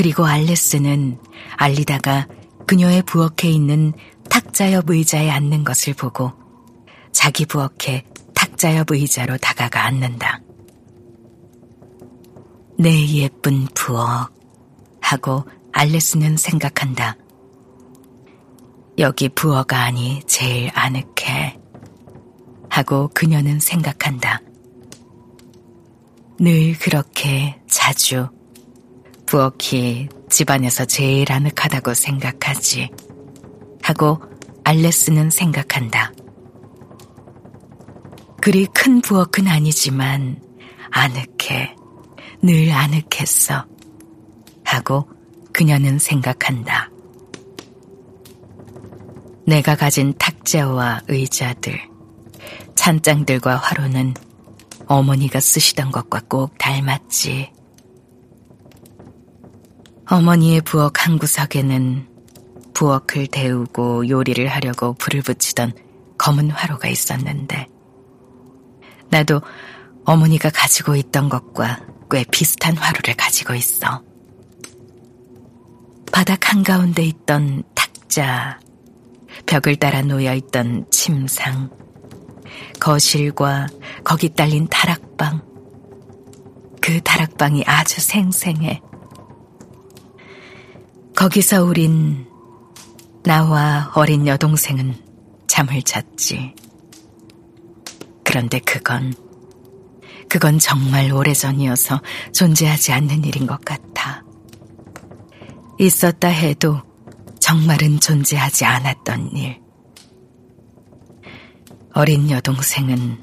그리고 알레스는 알리다가 그녀의 부엌에 있는 탁자 옆 의자에 앉는 것을 보고 자기 부엌에 탁자 옆 의자로 다가가 앉는다. 내 예쁜 부엌 하고 알레스는 생각한다. 여기 부엌 안이 제일 아늑해 하고 그녀는 생각한다. 늘 그렇게 자주 부엌이 집안에서 제일 아늑하다고 생각하지 하고 알레스는 생각한다. 그리 큰 부엌은 아니지만 아늑해, 늘 아늑했어 하고 그녀는 생각한다. 내가 가진 탁자와 의자들, 찬장들과 화로는 어머니가 쓰시던 것과 꼭 닮았지. 어머니의 부엌 한 구석에는 부엌을 데우고 요리를 하려고 불을 붙이던 검은 화로가 있었는데, 나도 어머니가 가지고 있던 것과 꽤 비슷한 화로를 가지고 있어. 바닥 한가운데 있던 탁자, 벽을 따라 놓여 있던 침상, 거실과 거기 딸린 다락방. 그 다락방이 아주 생생해. 거기서 우린 나와 어린 여동생은 잠을 잤지. 그런데 그건, 그건 정말 오래전이어서 존재하지 않는 일인 것 같아. 있었다 해도 정말은 존재하지 않았던 일. 어린 여동생은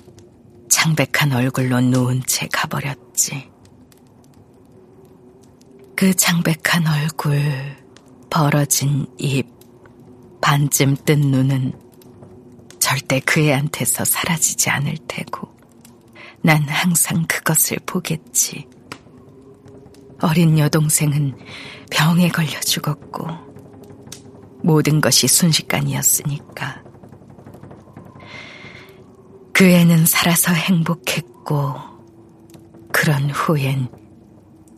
창백한 얼굴로 누운 채 가버렸지. 그 창백한 얼굴, 벌어진 입, 반쯤 뜬 눈은 절대 그 애한테서 사라지지 않을 테고, 난 항상 그것을 보겠지. 어린 여동생은 병에 걸려 죽었고, 모든 것이 순식간이었으니까. 그 애는 살아서 행복했고, 그런 후엔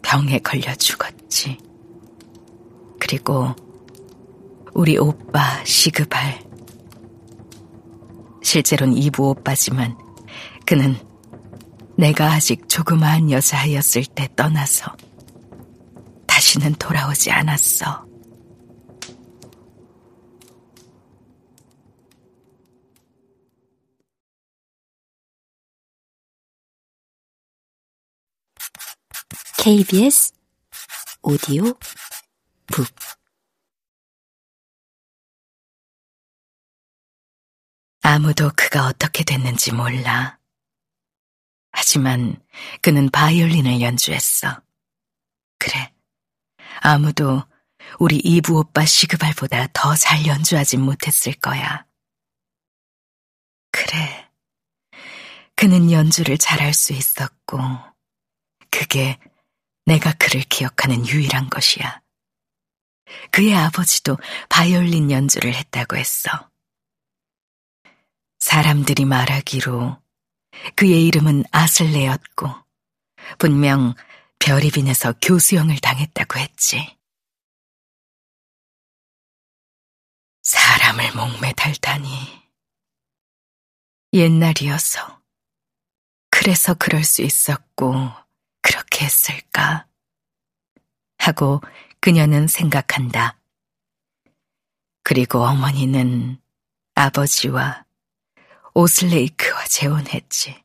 병에 걸려 죽었지. 그리고 우리 오빠 시그발. 실제로는 이부 오빠지만 그는 내가 아직 조그마한 여자아이였을 때 떠나서 다시는 돌아오지 않았어. KBS 오디오 북 아무도 그가 어떻게 됐는지 몰라. 하지만 그는 바이올린을 연주했어. 그래. 아무도 우리 이부 오빠 시그발보다 더 잘 연주하진 못했을 거야. 그래. 그는 연주를 잘할 수 있었고, 그게 내가 그를 기억하는 유일한 것이야. 그의 아버지도 바이올린 연주를 했다고 했어. 사람들이 말하기로 그의 이름은 아슬레였고 분명 별이 빈에서 교수형을 당했다고 했지. 사람을 목매달다니. 옛날이어서. 그래서 그럴 수 있었고 그렇게 했을까? 하고 그녀는 생각한다. 그리고 어머니는 아버지와 오슬레이크와 재혼했지.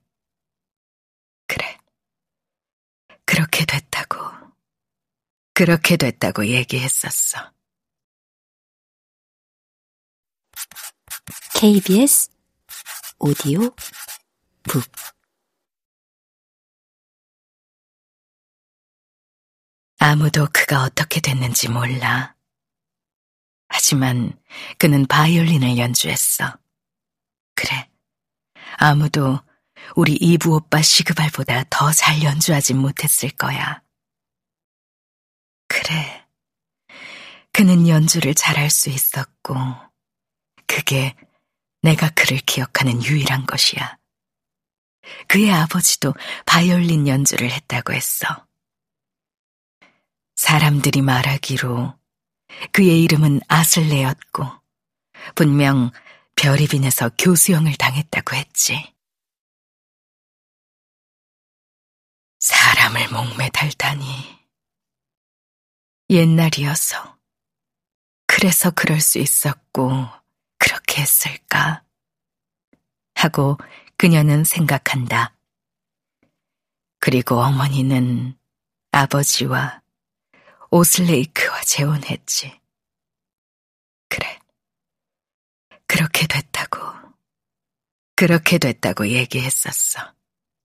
그래. 그렇게 됐다고. 그렇게 됐다고 얘기했었어. KBS 오디오 북 아무도 그가 어떻게 됐는지 몰라. 하지만 그는 바이올린을 연주했어. 그래. 아무도 우리 이부 오빠 시그발보다 더 잘 연주하진 못했을 거야. 그래. 그는 연주를 잘할 수 있었고, 그게 내가 그를 기억하는 유일한 것이야. 그의 아버지도 바이올린 연주를 했다고 했어. 사람들이 말하기로 그의 이름은 아슬레였고 분명 별이 빈에서 교수형을 당했다고 했지. 사람을 목매 달다니. 옛날이어서. 그래서 그럴 수 있었고, 그렇게 했을까? 하고 그녀는 생각한다. 그리고 어머니는 아버지와 오슬레이크와 재혼했지. 그래. 그렇게 됐다고. 그렇게 됐다고 얘기했었어.